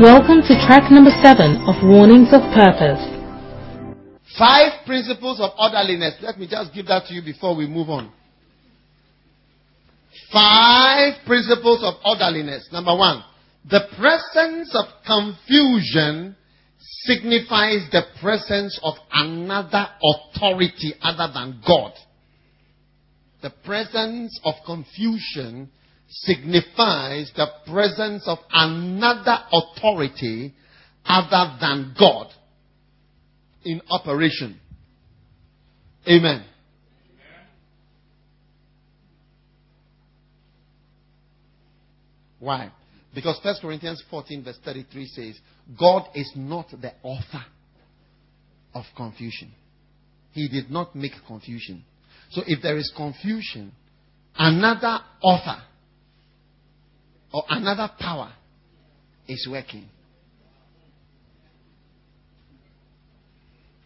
Welcome to track number seven of Warnings of Purpose. Five principles of orderliness. Let me just give that to you before we move on. Five principles of orderliness. Number one, the presence of confusion signifies the presence of another authority other than God. The presence of confusion signifies the presence of another authority other than God in operation. Amen. Why? Because 1 Corinthians 14, verse 33 says, God is not the author of confusion. He did not make confusion. So if there is confusion, another author or another power is working.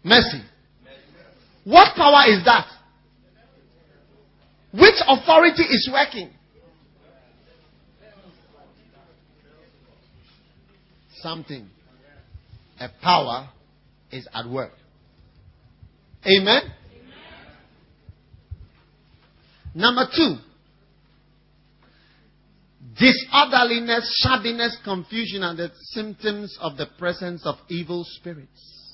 Mercy. What power is that? Which authority is working? Something. A power is at work. Amen? Number two, disorderliness, shabbiness, confusion are the symptoms of the presence of evil spirits.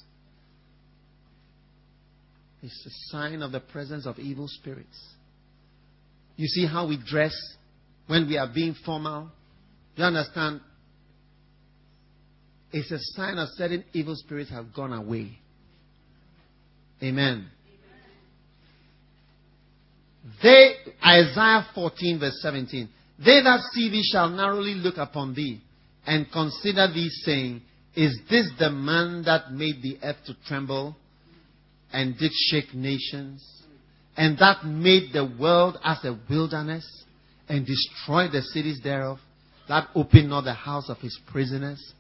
It's a sign of the presence of evil spirits. You see how we dress when we are being formal? You understand? It's a sign of certain evil spirits have gone away. Amen. They, Isaiah 14, verse 17. They that see thee shall narrowly look upon thee and consider thee, saying, Is this the man that made the earth to tremble and did shake nations? And that made the world as a wilderness and destroyed the cities thereof? That opened not the house of his prisoners?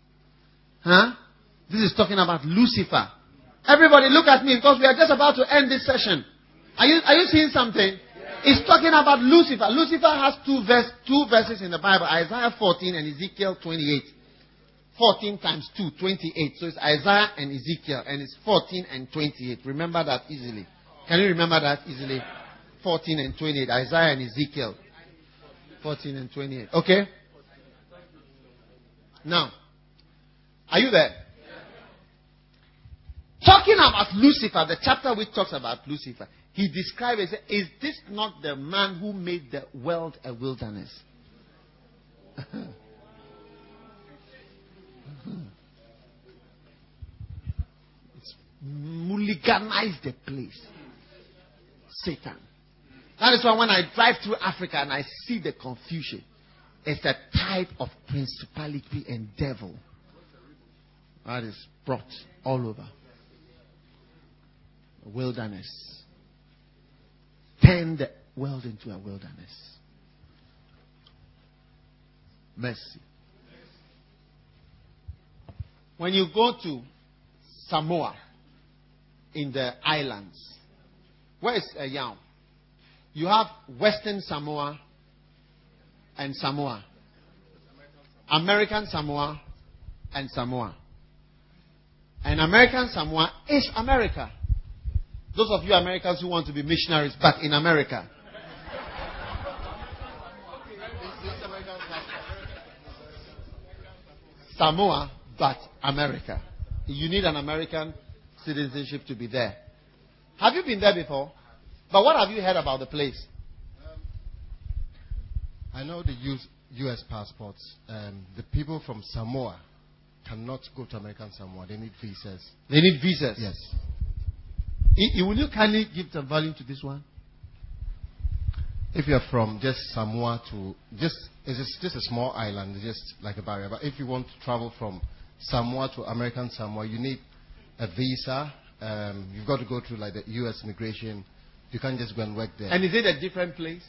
Huh? This is talking about Lucifer. Everybody look at me because we are just about to end this session. Are you, are you seeing something? It's talking about Lucifer. Lucifer has two, verse, two verses in the Bible Isaiah 14 and Ezekiel 28. 14 times 2, 28. So it's Isaiah and Ezekiel, and it's 14 and 28. Remember that easily. Can you remember that easily? 14 and 28. Isaiah and Ezekiel. 14 and 28. Okay? Now, are you there? Talking about Lucifer, the chapter which talks about Lucifer, he described it. Is this not the man who made the world a wilderness? it's mulliganized the place. Satan. That is why when I drive through Africa and I see the confusion, it's a type of principality and devil that is brought all over. Wilderness turn the world into a wilderness. Mercy. When you go to Samoa in the islands, where is Yam? You have Western Samoa and Samoa. American Samoa and Samoa. And American Samoa is America. Those of you Americans who want to be missionaries back in America. Samoa, but America. You need an American citizenship to be there. Have you been there before? But what have you heard about the place? Um, I know they use U.S. passports. Um, the people from Samoa cannot go to American Samoa. They need visas. They need visas? Yes. Will you kindly give some value to this one? If you're from just Samoa to just it's just a small island, just like a barrier. But if you want to travel from Samoa to American Samoa, you need a visa. Um, you've got to go through like the U.S. immigration. You can't just go and work there. And is it a different place?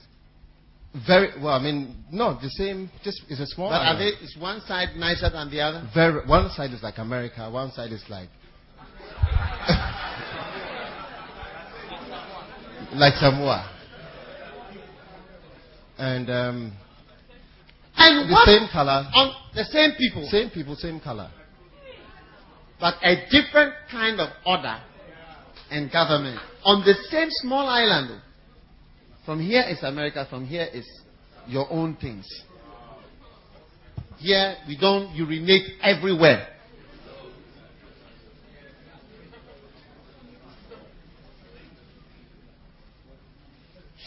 Very well. I mean, no, the same. Just it's a small. But island. are they? Is one side nicer than the other? Very. One side is like America. One side is like. Like Samoa. And um, And The what same color. on the same people, Same people, same color. but a different kind of order and government on the same small island. From here is America. From here is your own things. Here we don't urinate everywhere.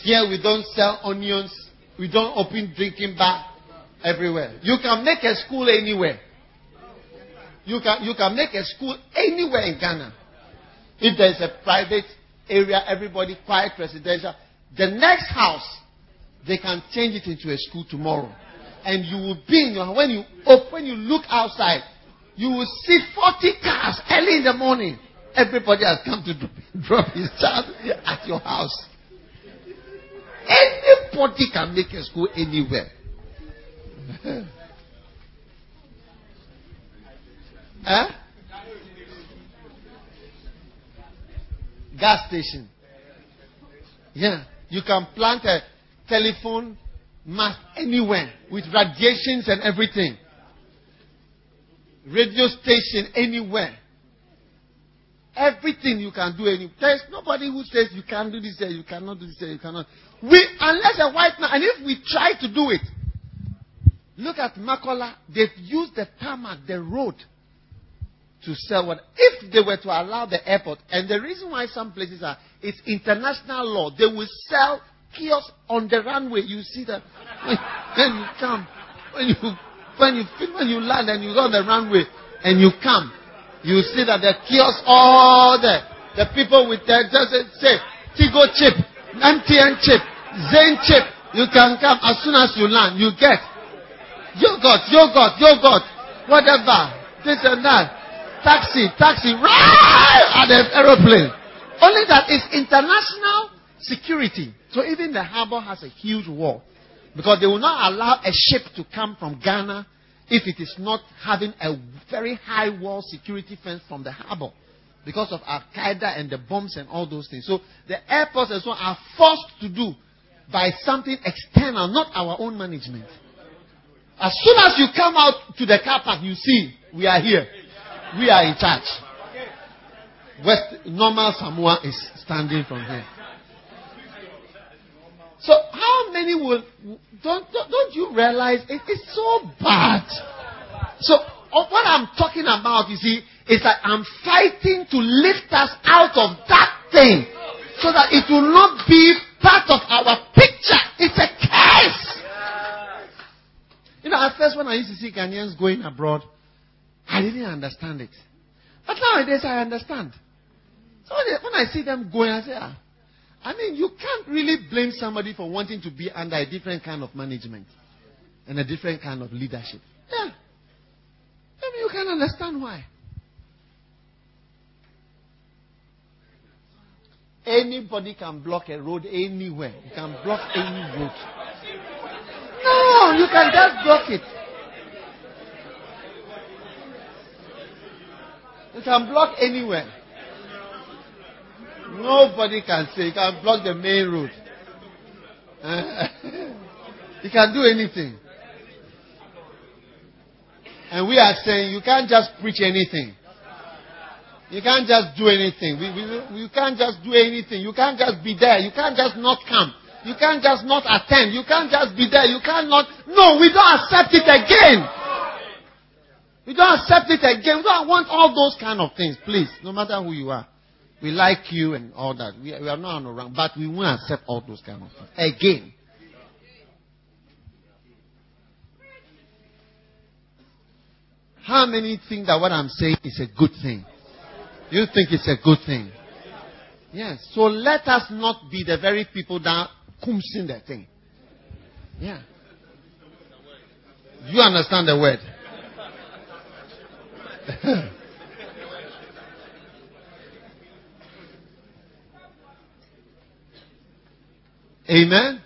Here we don't sell onions. We don't open drinking bar everywhere. You can make a school anywhere. You can, you can make a school anywhere in Ghana. If there's a private area, everybody quiet, residential. The next house, they can change it into a school tomorrow. And you will be in your, when you, open, you look outside, you will see 40 cars early in the morning. Everybody has come to drop his child at your house. Anybody can make a school anywhere. huh? Gas station. Yeah. You can plant a telephone mast anywhere with radiations and everything. Radio station anywhere. Everything you can do. Any, there's nobody who says you can't do this here, you cannot do this here, you cannot. We, unless a white man, and if we try to do it, look at Makola. They've used the tarmac, the road, to sell what. If they were to allow the airport, and the reason why some places are, it's international law. They will sell kiosks on the runway. You see that when, you come, when you when you when you land and you go on the runway and you come, you see that the kiosks all there. The people with the just say Tigo chip, MTN chip, Zain chip. You can come as soon as you land. You get yogurt, yogurt, yogurt, whatever. This and that. Taxi, taxi, right at the aeroplane. Only that it's international security. So even the harbor has a huge wall. Because they will not allow a ship to come from Ghana if it is not having a very high wall security fence from the harbor. Because of Al Qaeda and the bombs and all those things. So the airports as well are forced to do by something external, not our own management. As soon as you come out to the car park, you see, we are here. We are in charge. West normal Samoa is standing from here. So how many will don't don't, don't you realize it is so bad? So what I'm talking about, you see, is that I'm fighting to lift us out of that thing, so that it will not be part of our picture. It's a curse. You know, at first when I used to see Ghanaians going abroad, I didn't understand it. But nowadays I understand. So when I- see them going, I say, ah, I mean, you can't really blame somebody for wanting to be under a different kind of management and a different kind of leadership. Yeah. Maybe you can understand why. Anybody can block a road anywhere. You can block any road. No, you can just block it. You can block anywhere. Nobody can say you can block the main road. you can do anything. And we are saying you can't just preach anything. You can't just do anything. We, we, you can't just do anything. You can't just be there. You can't just not come. You can't just not attend. You can't just be there. You can't not. No, we don't accept it again. We don't accept it again. We don't want all those kind of things, please. No matter who you are. We like you and all that. We, we are not wrong, but we won't accept all those kind of things. Again. How many think that what I'm saying is a good thing? You think it's a good thing? Yes. So let us not be the very people that kumsing the thing. Yeah. You understand the word? Amen?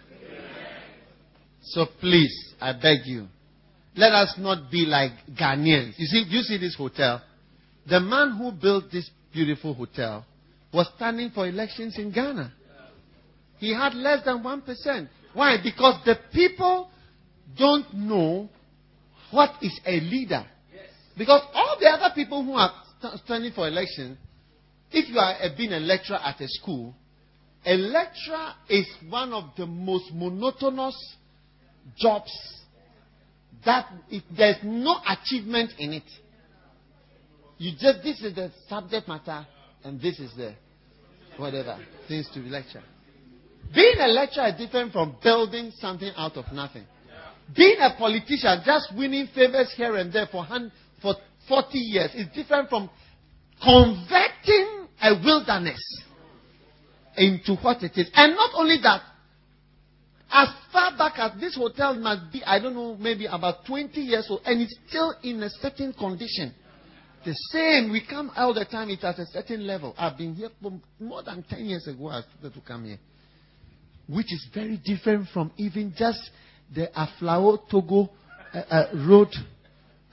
So please, I beg you, let us not be like Ghanaians. You see, you see this hotel? The man who built this beautiful hotel was standing for elections in Ghana. He had less than 1%. Why? Because the people don't know what is a leader. Because all the other people who are standing for election, if you are being a lecturer at a school, a lecturer is one of the most monotonous jobs that it, there's no achievement in it. You just, this is the subject matter, and this is the whatever things to be lecture. Being a lecturer is different from building something out of nothing. Being a politician, just winning favors here and there for, for 40 years, is different from converting a wilderness into what it is. And not only that, as far back as this hotel must be, I don't know, maybe about 20 years old, and it's still in a certain condition. The same, we come all the time, it's at a certain level. I've been here for more than 10 years ago, I started to come here. Which is very different from even just the Aflao Togo uh, uh, road,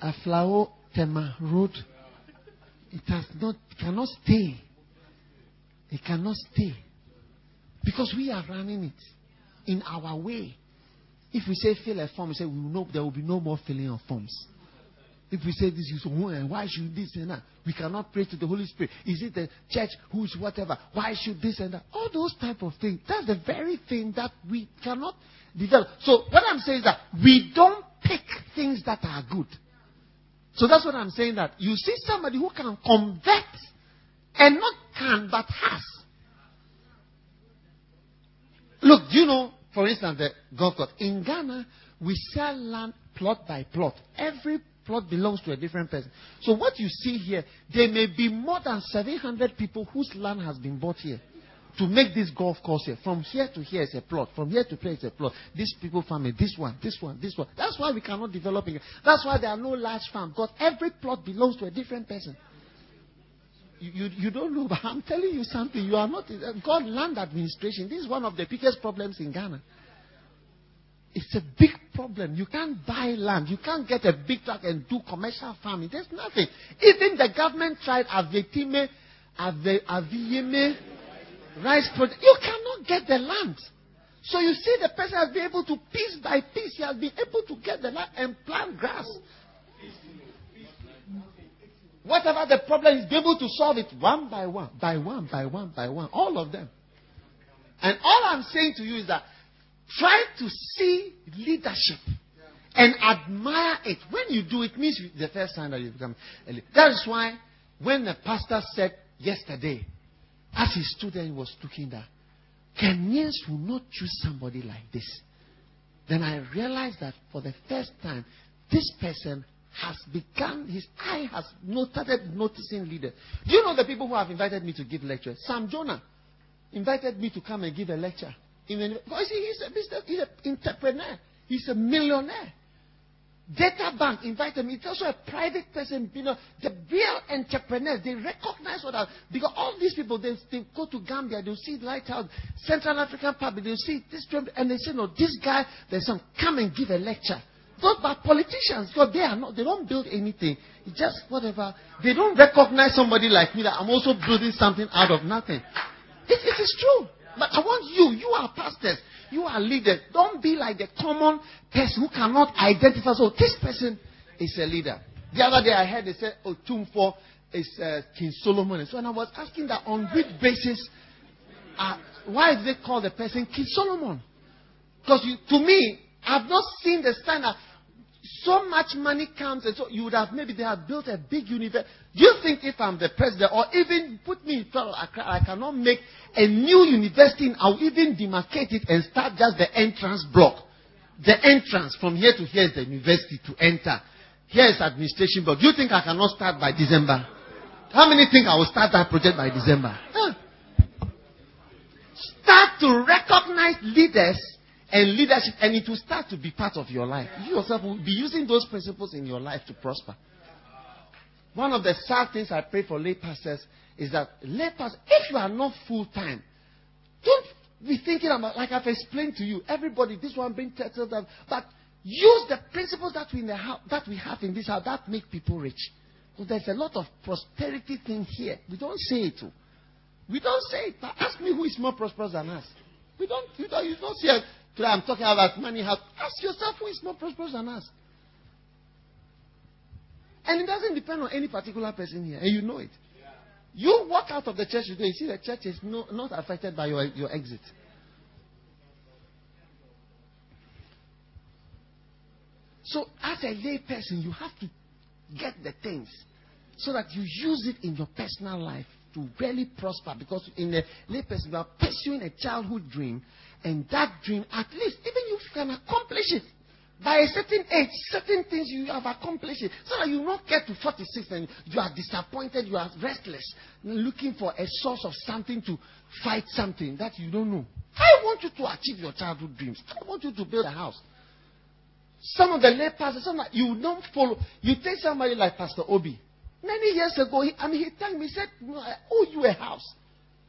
Aflao Tema road. It has not, cannot stay. It cannot stay. Because we are running it in our way. If we say fill a form, we say we will know there will be no more filling of forms. If we say this is why should this and that? We cannot pray to the Holy Spirit. Is it the church who's whatever? Why should this and that? All those type of things. That's the very thing that we cannot develop. So what I'm saying is that we don't pick things that are good. So that's what I'm saying that you see somebody who can convert and not can but has. Look, do you know, for instance, the golf course in Ghana, we sell land plot by plot. Every plot belongs to a different person. So what you see here, there may be more than 700 people whose land has been bought here to make this golf course here. From here to here is a plot. From here to here is a plot. These people farm it. This one, this one, this one. That's why we cannot develop it. That's why there are no large farms. Because every plot belongs to a different person. You, you, you don't know, but I'm telling you something. You are not. Uh, God land administration. This is one of the biggest problems in Ghana. It's a big problem. You can't buy land. You can't get a big truck and do commercial farming. There's nothing. Even the government tried Avetime, Aviyeme, rice product. You cannot get the land. So you see the person has been able to, piece by piece, he has been able to get the land and plant grass. Whatever the problem is, be able to solve it one by one, by one, by one, by one. All of them. And all I'm saying to you is that Try to see leadership and admire it. When you do it, means the first time that you become a leader. That is why when the pastor said yesterday, as he stood there, he was looking there, Kenyans will not choose somebody like this. Then I realized that for the first time, this person has begun, his eye has started noticing leaders. Do you know the people who have invited me to give lectures? Sam Jonah invited me to come and give a lecture. The, because he's a business, he's an entrepreneur. He's a millionaire. Data Bank invited me. It's also a private person. You know, the real entrepreneurs, they recognize what I, because all these people, they, they go to Gambia, they'll see Lighthouse, Central African Public, they'll see this, and they say, no, this guy, there's some, come and give a lecture. But, but politicians, because they are not, they don't build anything. It's just whatever. They don't recognize somebody like me that I'm also building something out of nothing. It, it is true. But I want you, you are pastors, you are leaders. Don't be like the common person who cannot identify. So this person is a leader. The other day I heard they said, Tumfor is uh, King Solomon. And so and I was asking that on which basis, uh, why did they call the person King Solomon? Because to me, I've not seen the standard so much money comes, and so you would have maybe they have built a big university. Do you think if I'm the president, or even put me in trouble, I cannot make a new university, I'll even demarcate it and start just the entrance block. The entrance from here to here is the university to enter. Here is administration block. Do you think I cannot start by December? How many think I will start that project by December? Huh. Start to recognize leaders and leadership, and it will start to be part of your life. You yourself will be using those principles in your life to prosper. One of the sad things I pray for lay pastors is that lay pastors, if you are not full time, don't be thinking about, like I've explained to you, everybody, this one being settled down, but use the principles that we, in the house, that we have in this house that make people rich. So there's a lot of prosperity thing here. We don't say it. Oh. We don't say it. But ask me who is more prosperous than us. We don't, you don't, you don't see it. Today I'm talking about money. Ask yourself who is more prosperous than us. And it doesn't depend on any particular person here, and you know it. You walk out of the church today, you see the church is no, not affected by your, your exit. So, as a lay person, you have to get the things so that you use it in your personal life to really prosper. Because in a lay person, you are pursuing a childhood dream, and that dream, at least, even if you can accomplish it, by a certain age, certain things you have accomplished it. So that you not get to 46 and you are disappointed, you are restless, looking for a source of something to fight something that you don't know. I want you to achieve your childhood dreams. I want you to build a house. Some of the lay pastors, some you don't follow. You take somebody like Pastor Obi. Many years ago, he, I mean, he told me, he said, no, I owe you a house.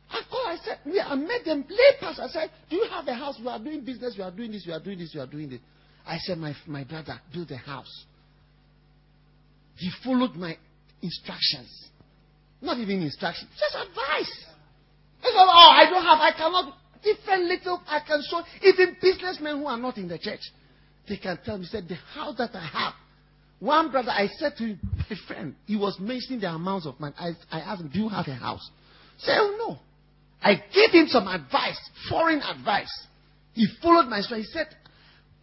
I called, I said, yeah, I met them lay pastors. I said, do you have a house? We are doing business, we are doing this, we are doing this, we are doing this. I said, my, my brother, build a house. He followed my instructions. Not even instructions, just advice. He said, oh, I don't have, I cannot. Different little, I can show. Even businessmen who are not in the church, they can tell me, said, the house that I have. One brother, I said to him, my friend, he was mentioning the amounts of money. I, I asked him, do you have a house? He said, oh no. I gave him some advice, foreign advice. He followed my instructions. He said,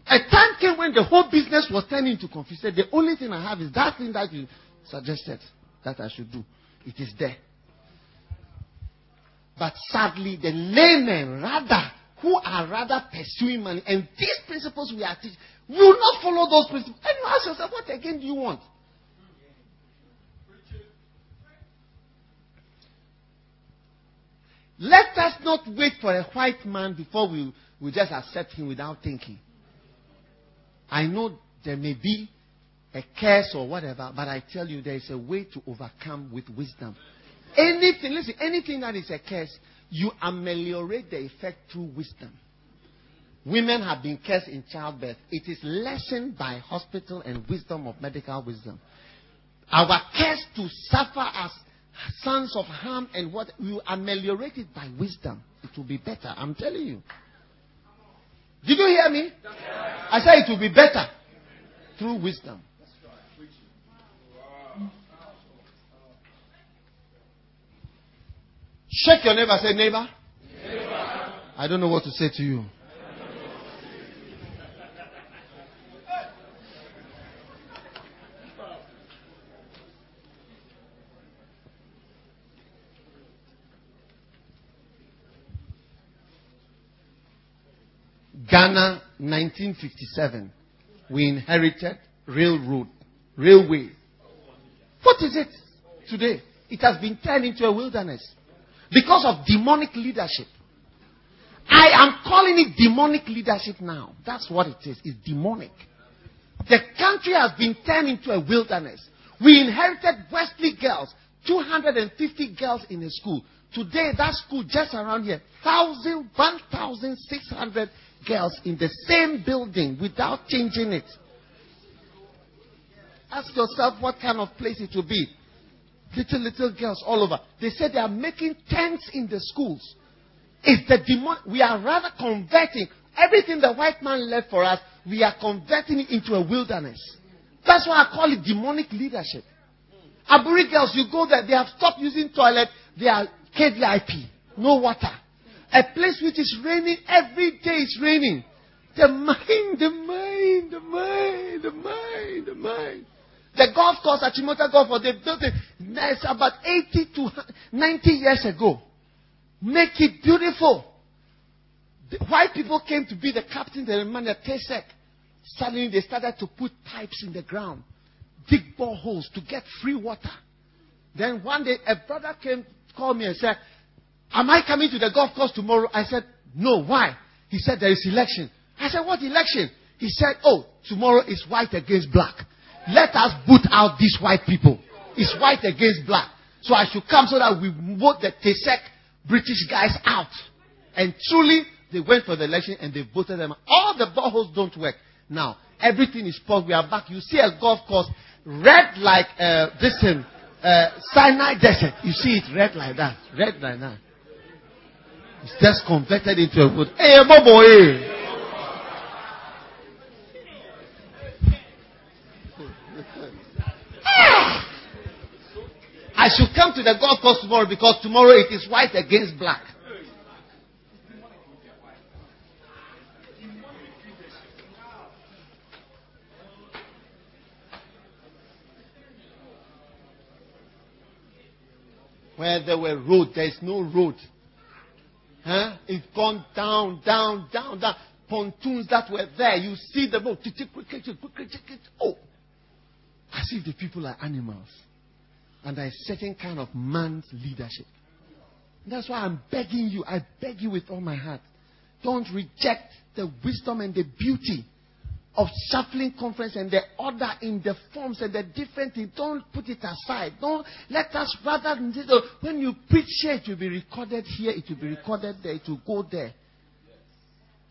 a time came when the whole business was turning into confusion. The only thing I have is that thing that you suggested that I should do. It is there. But sadly, the laymen rather who are rather pursuing money, and these principles we are teaching, will not follow those principles. And you ask yourself, what again do you want? Let us not wait for a white man before we, we just accept him without thinking. I know there may be a curse or whatever, but I tell you there is a way to overcome with wisdom. Anything, listen, anything that is a curse, you ameliorate the effect through wisdom. Women have been cursed in childbirth. It is lessened by hospital and wisdom of medical wisdom. Our curse to suffer as sons of harm and what we ameliorate it by wisdom. It will be better. I'm telling you. Did you hear me? I said it will be better through wisdom. Shake your neighbor. Say, neighbor. neighbor. I don't know what to say to you. Ghana, 1957. We inherited railroad, railway. What is it today? It has been turned into a wilderness because of demonic leadership. I am calling it demonic leadership now. That's what it is. It's demonic. The country has been turned into a wilderness. We inherited Wesley girls, 250 girls in a school. Today, that school just around here, 1,600 girls in the same building without changing it. Ask yourself what kind of place it will be. Little, little girls all over. They said they are making tents in the schools. It's the demon. We are rather converting everything the white man left for us. We are converting it into a wilderness. That's why I call it demonic leadership. Aburi girls, you go there, they have stopped using toilet. They are KVIP. No water. A place which is raining every day is raining. The mind, the mind, the mind, the mind, the mind. The golf course at Chimota Golf they built it it's about 80 to 90 years ago. Make it beautiful. The white people came to be the captain, the man at TESEC. Suddenly they started to put pipes in the ground, dig boreholes to get free water. Then one day a brother came, called me and said, Am I coming to the golf course tomorrow? I said, No. Why? He said, There is election. I said, What election? He said, Oh, tomorrow is white against black. Let us boot out these white people. It's white against black. So I should come so that we vote the TESEC British guys out. And truly, they went for the election and they voted them. All the boreholes don't work. Now, everything is paused. We are back. You see a golf course red like uh, this thing, uh, Sinai Desert. You see it red like that. Red like that. It's just converted into a food. Hey, Bobo, boy! Ah! I should come to the golf course tomorrow because tomorrow it is white against black. Where there were road, there is no road. Huh? It's gone down, down, down, down. Pontoons that were there, you see the boat. Oh, as oh. if the people are animals. And there is certain kind of man's leadership. That's why I'm begging you, I beg you with all my heart. Don't reject the wisdom and the beauty of shuffling conference and the order in the forms and the different things. Don't put it aside. Don't let us rather this, oh, when you preach here, it will be recorded here, it will be recorded there, it will go there.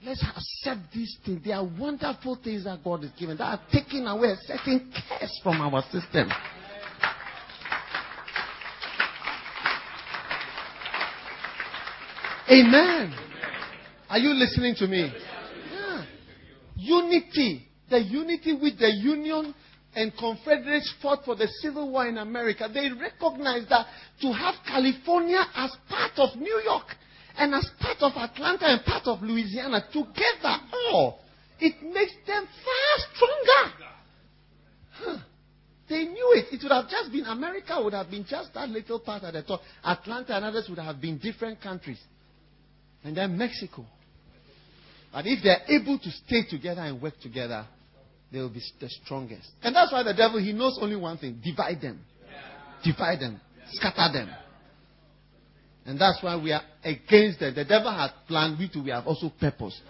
Let's accept these things. They are wonderful things that God has given that are taking away a certain curse from our system. Amen. Are you listening to me? Unity. The unity with the Union and Confederates fought for the Civil War in America. They recognized that to have California as part of New York and as part of Atlanta and part of Louisiana together, oh, it makes them far stronger. Huh. They knew it. It would have just been America would have been just that little part at the top. Atlanta and others would have been different countries. And then Mexico. But if they're able to stay together and work together, they will be the strongest. And that's why the devil, he knows only one thing divide them. Divide them. Scatter them. And that's why we are against them. The devil has planned, we too, we have also purpose.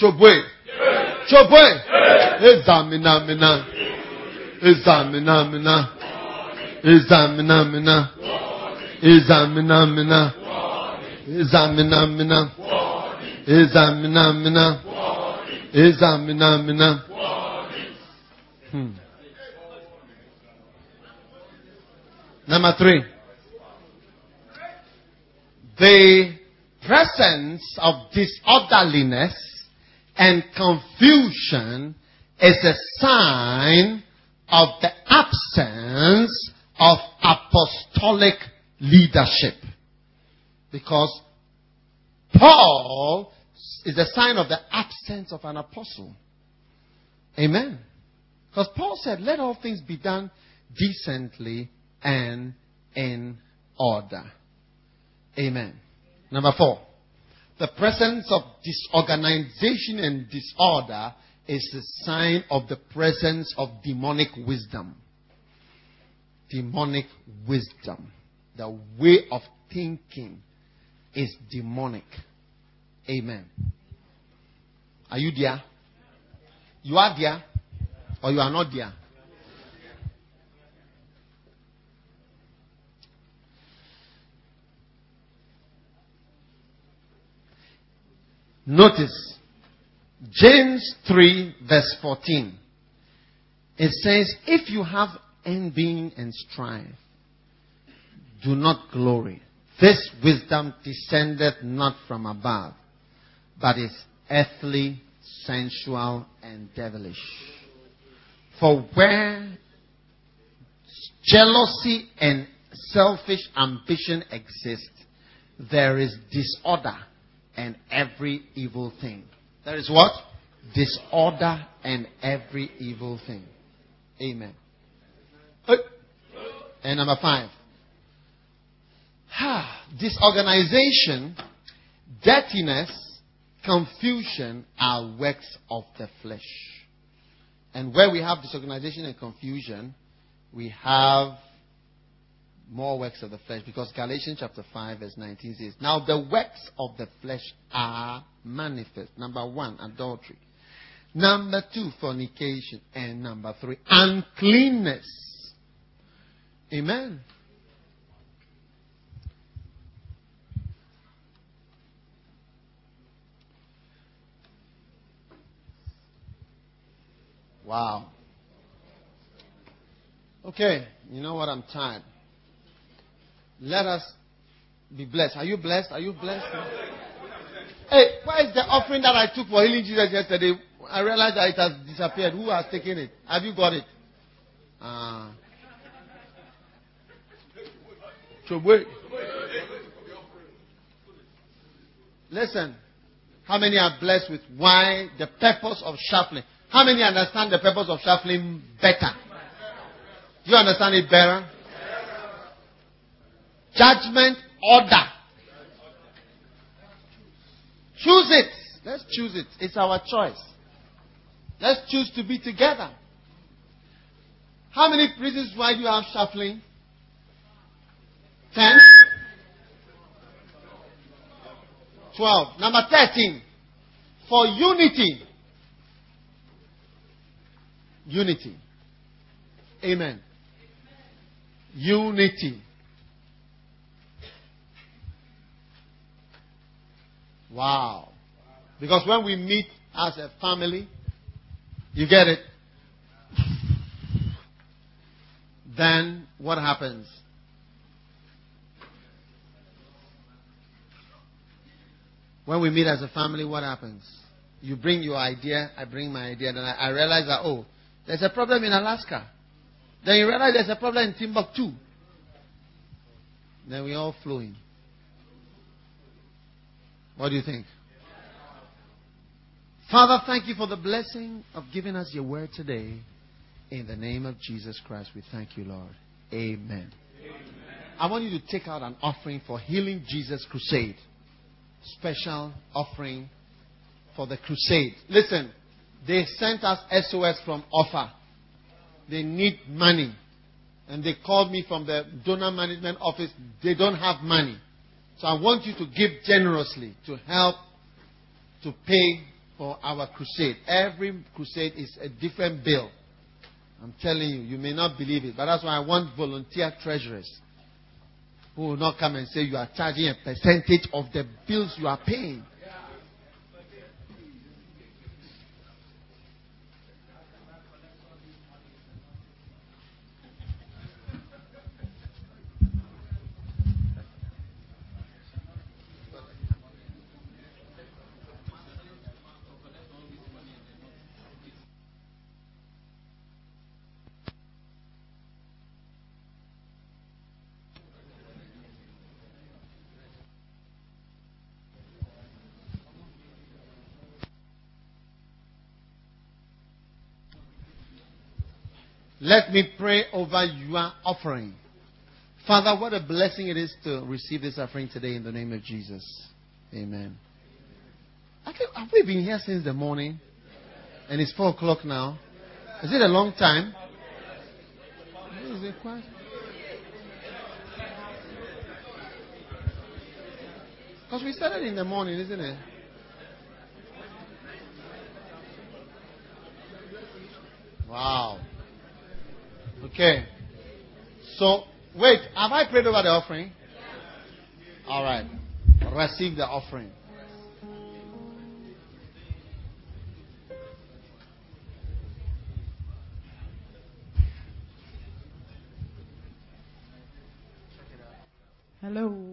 Chobwe. Chobwe. Examina mina. Examina mina. Examina mina. Examina mina. Examina mina. Examina mina. Examina mina. Hmm. Number three. The presence of disorderliness and confusion is a sign of the absence of apostolic leadership. Because Paul is a sign of the absence of an apostle. Amen. Because Paul said, let all things be done decently and in order. Amen. Number four. The presence of disorganization and disorder is a sign of the presence of demonic wisdom. Demonic wisdom. The way of thinking is demonic. Amen. Are you there? You are there? Or you are not there? Notice James 3, verse 14. It says, If you have envy and strife, do not glory. This wisdom descended not from above, but is earthly, sensual, and devilish. For where jealousy and selfish ambition exist, there is disorder and every evil thing. There is what? Disorder and every evil thing. Amen. And number five. Disorganization, dirtiness, confusion are works of the flesh. And where we have disorganization and confusion, we have more works of the flesh because Galatians chapter 5 verse 19 says, Now the works of the flesh are manifest. Number one, adultery. Number two, fornication. And number three, uncleanness. Amen. Wow. Okay, you know what? I'm tired. Let us be blessed. Are you blessed? Are you blessed? Hey, where is the offering that I took for healing Jesus yesterday? I realized that it has disappeared. Who has taken it? Have you got it? Uh, Chobwe. Listen. How many are blessed with why the purpose of shuffling? How many understand the purpose of shuffling better? You understand it better? Judgment order. Choose it. Let's choose it. It's our choice. Let's choose to be together. How many reasons why you have shuffling? Ten? Twelve. Number thirteen. For unity. Unity. Amen. Unity. Wow. Because when we meet as a family, you get it? Then what happens? When we meet as a family, what happens? You bring your idea, I bring my idea, and I, I realize that, oh, there's a problem in Alaska. Then you realize there's a problem in Timbuktu. Then we all flow in. What do you think? Father, thank you for the blessing of giving us your word today. In the name of Jesus Christ, we thank you, Lord. Amen. Amen. I want you to take out an offering for Healing Jesus Crusade. Special offering for the crusade. Listen, they sent us SOS from offer. They need money. And they called me from the donor management office. They don't have money. So I want you to give generously to help to pay for our crusade. Every crusade is a different bill. I'm telling you, you may not believe it, but that's why I want volunteer treasurers who will not come and say you are charging a percentage of the bills you are paying. Let me pray over your offering. Father, what a blessing it is to receive this offering today in the name of Jesus. Amen. have we been here since the morning? And it's 4 o'clock now. Is it a long time? Is it? Because we started in the morning, isn't it? Wow. Okay. So, wait, have I prayed over the offering? All right. Receive the offering. Hello.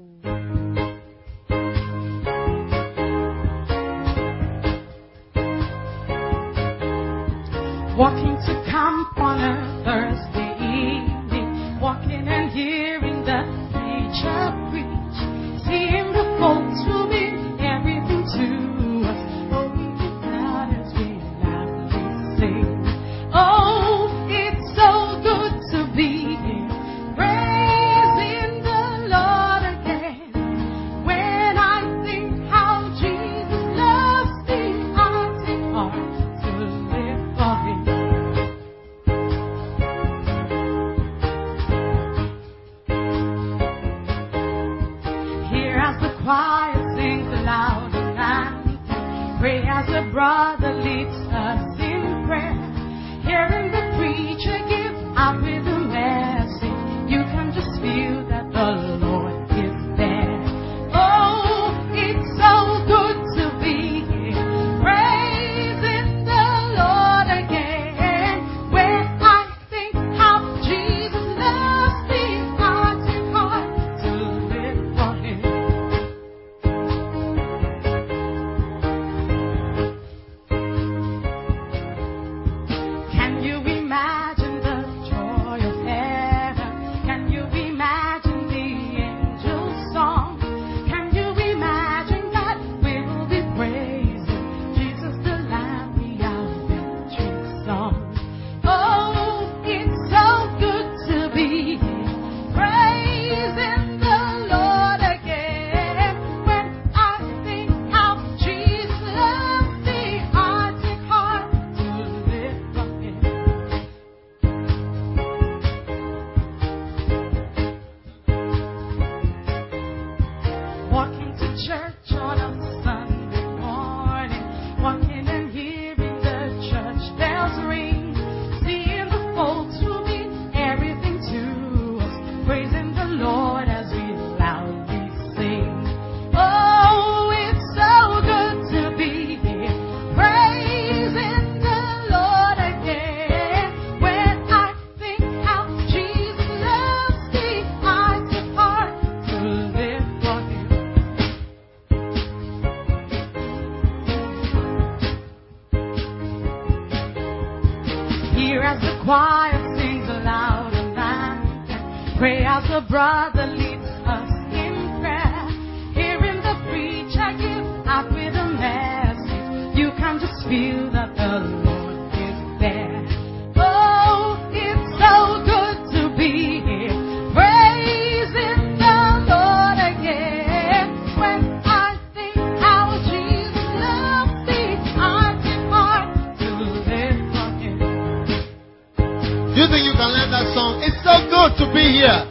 be here.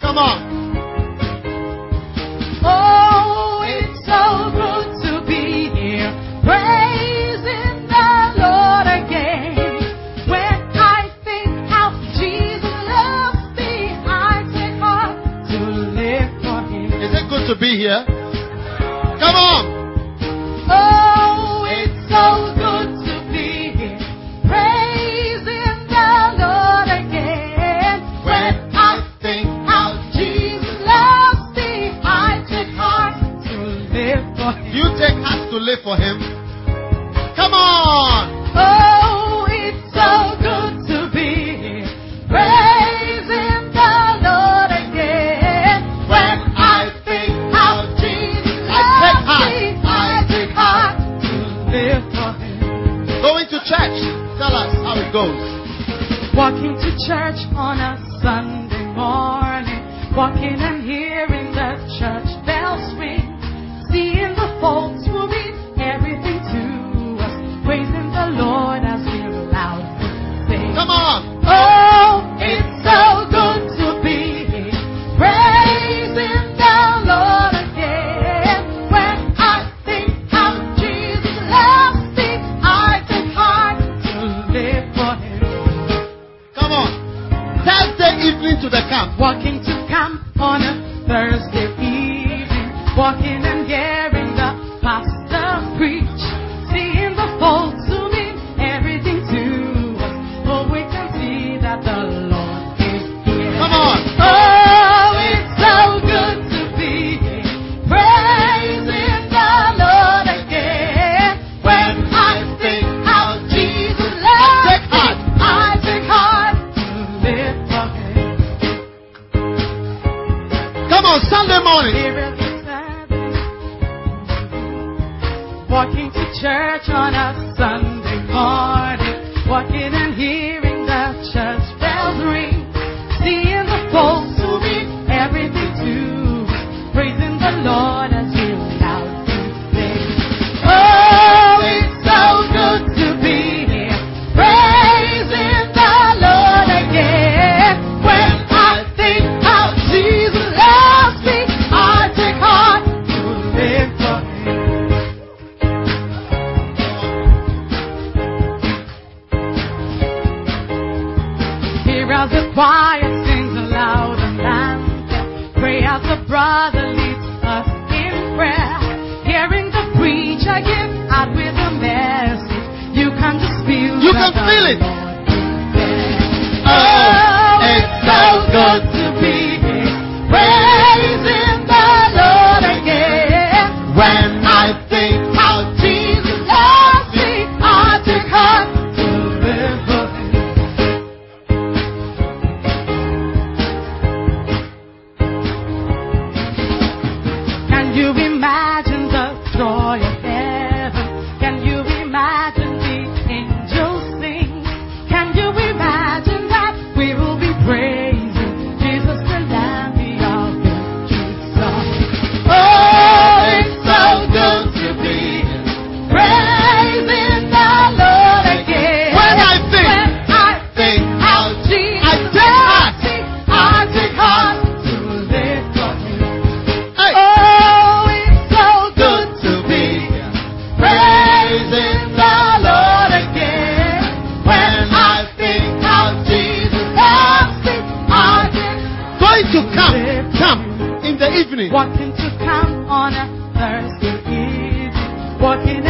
Come on. choir sings aloud and lands pray as the brother leads us in prayer. Hearing the preacher give out with a message, you can just feel. You can feel it. evening. Walking to come on a Thursday evening. Walking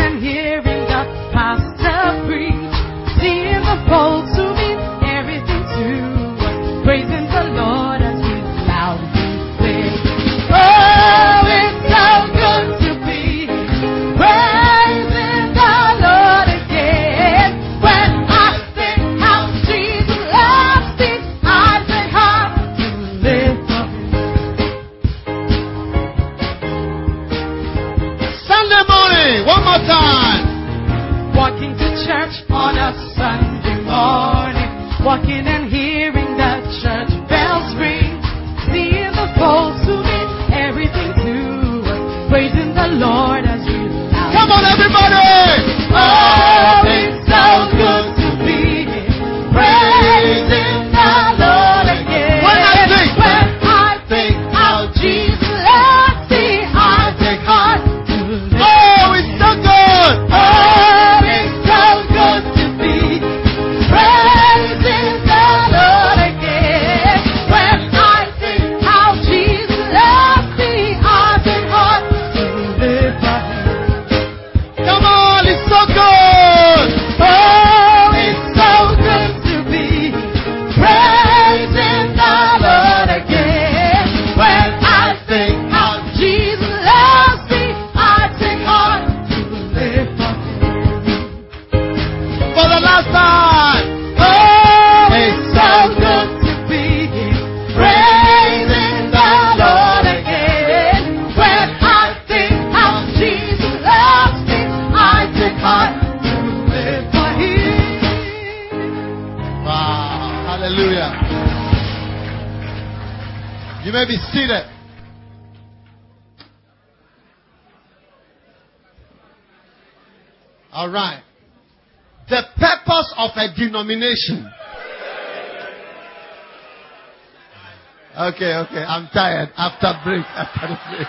denomination. Okay, okay. I'm tired. After break, after the break.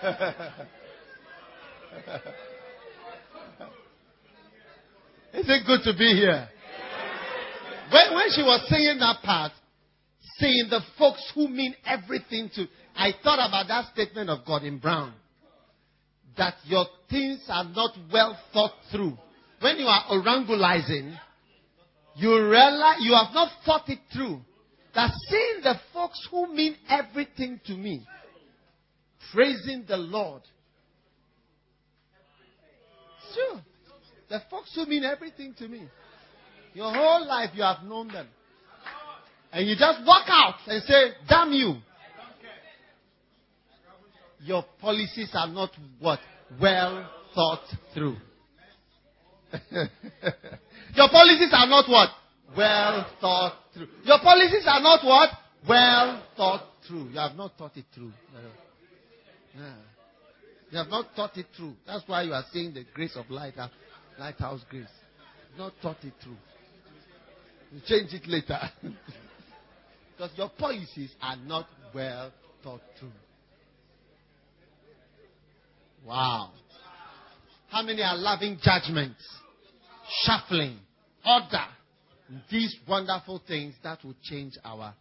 Is it good to be here? When, when she was singing that part, saying the folks who mean everything to, I thought about that statement of Gordon Brown. That your things are not well thought through. When you are orangulizing, you realize you have not thought it through. That seeing the folks who mean everything to me, praising the Lord. Sure. The folks who mean everything to me. Your whole life you have known them. And you just walk out and say, damn you. Your policies are not what? Well thought through. Your policies are not what? Well thought through. Your policies are not what? Well thought through. You have not thought it through. Yeah. You have not thought it through. That's why you are saying the grace of light, uh, lighthouse grace. Not thought it through. You change it later. because your policies are not well thought through. Wow. How many are loving judgments, shuffling, order? These wonderful things that will change our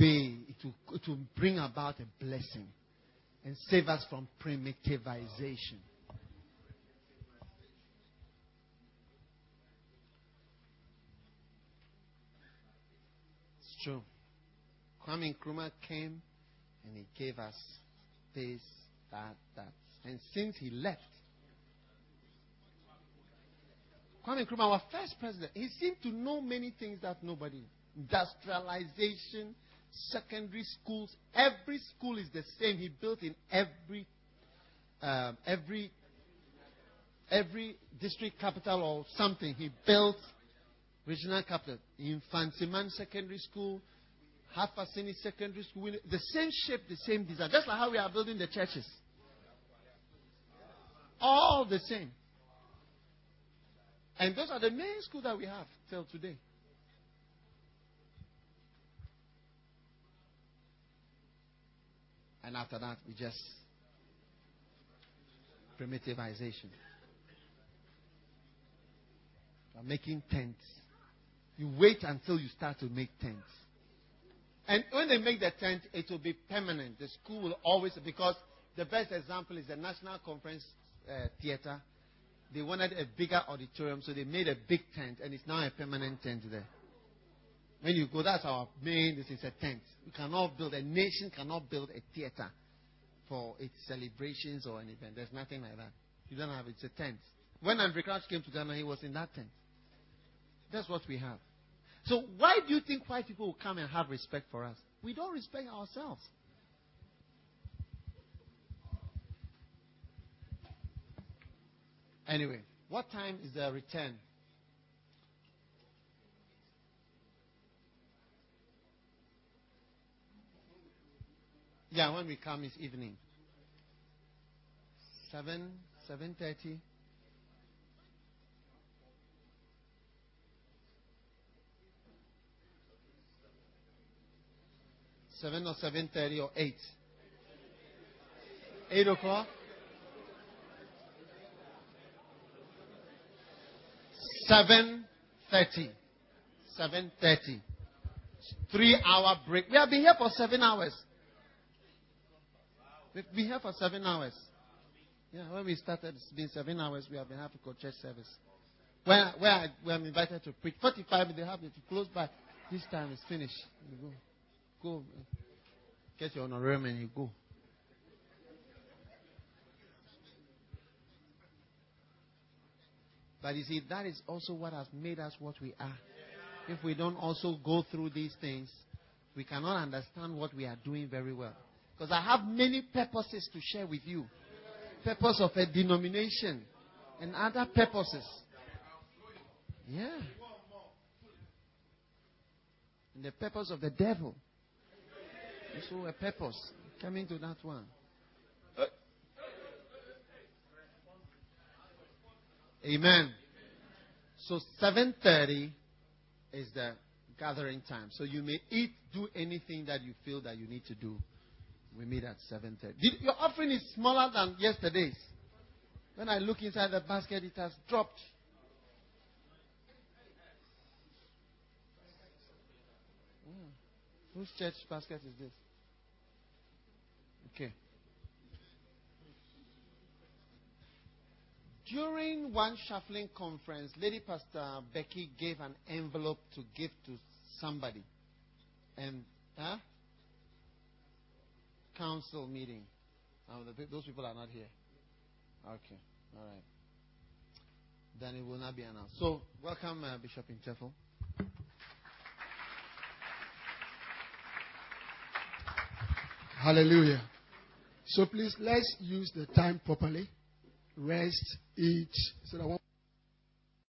way. It will, it will bring about a blessing and save us from primitivization. It's true. Kwame Nkrumah came and he gave us this, that, that. And since he left, Kwame Nkrumah, our first president, he seemed to know many things that nobody. Industrialization, secondary schools, every school is the same. He built in every, um, every, every district capital or something. He built regional capital in Fansiman Secondary School, Hafasini Secondary School, the same shape, the same design. Just like how we are building the churches. All the same. And those are the main schools that we have till today. And after that, we just primitivization. You're making tents. You wait until you start to make tents. And when they make the tent, it will be permanent. The school will always, because the best example is the National Conference uh, Theater. They wanted a bigger auditorium, so they made a big tent, and it's now a permanent tent there. When you go, that's our main, this is a tent. We cannot build, a nation cannot build a theater for its celebrations or an event. There's nothing like that. You don't have, it's a tent. When Andraé Crouch came to Ghana, he was in that tent. That's what we have. So why do you think white people will come and have respect for us? We don't respect ourselves. Anyway, what time is the return? Yeah, when we come is evening. Seven, seven thirty. Seven or seven thirty or eight. Eight o'clock. Seven thirty. Seven thirty. Three hour break. We have been here for seven hours. We've been here for seven hours. Yeah, when we started, it's been seven hours. We have been having church service. Where, where I, where I'm invited to preach, 45 they have to close by. This time is finished. You go. Go. Uh, get your honorarium and you go. But you see, that is also what has made us what we are. If we don't also go through these things, we cannot understand what we are doing very well. Because I have many purposes to share with you purpose of a denomination and other purposes. Yeah. And the purpose of the devil. Also a purpose. Coming to that one. Amen. So 7:30 is the gathering time. So you may eat, do anything that you feel that you need to do. We meet at 7.30. Your offering is smaller than yesterday's. When I look inside the basket, it has dropped. Hmm. Whose church basket is this? Okay. During one shuffling conference, Lady Pastor Becky gave an envelope to give to somebody. And, huh? council meeting. Um, the, those people are not here. Okay, all right. Then it will not be announced. So, welcome, uh, Bishop Intefel. Hallelujah. So please let's use the time properly. Rest, eat, so that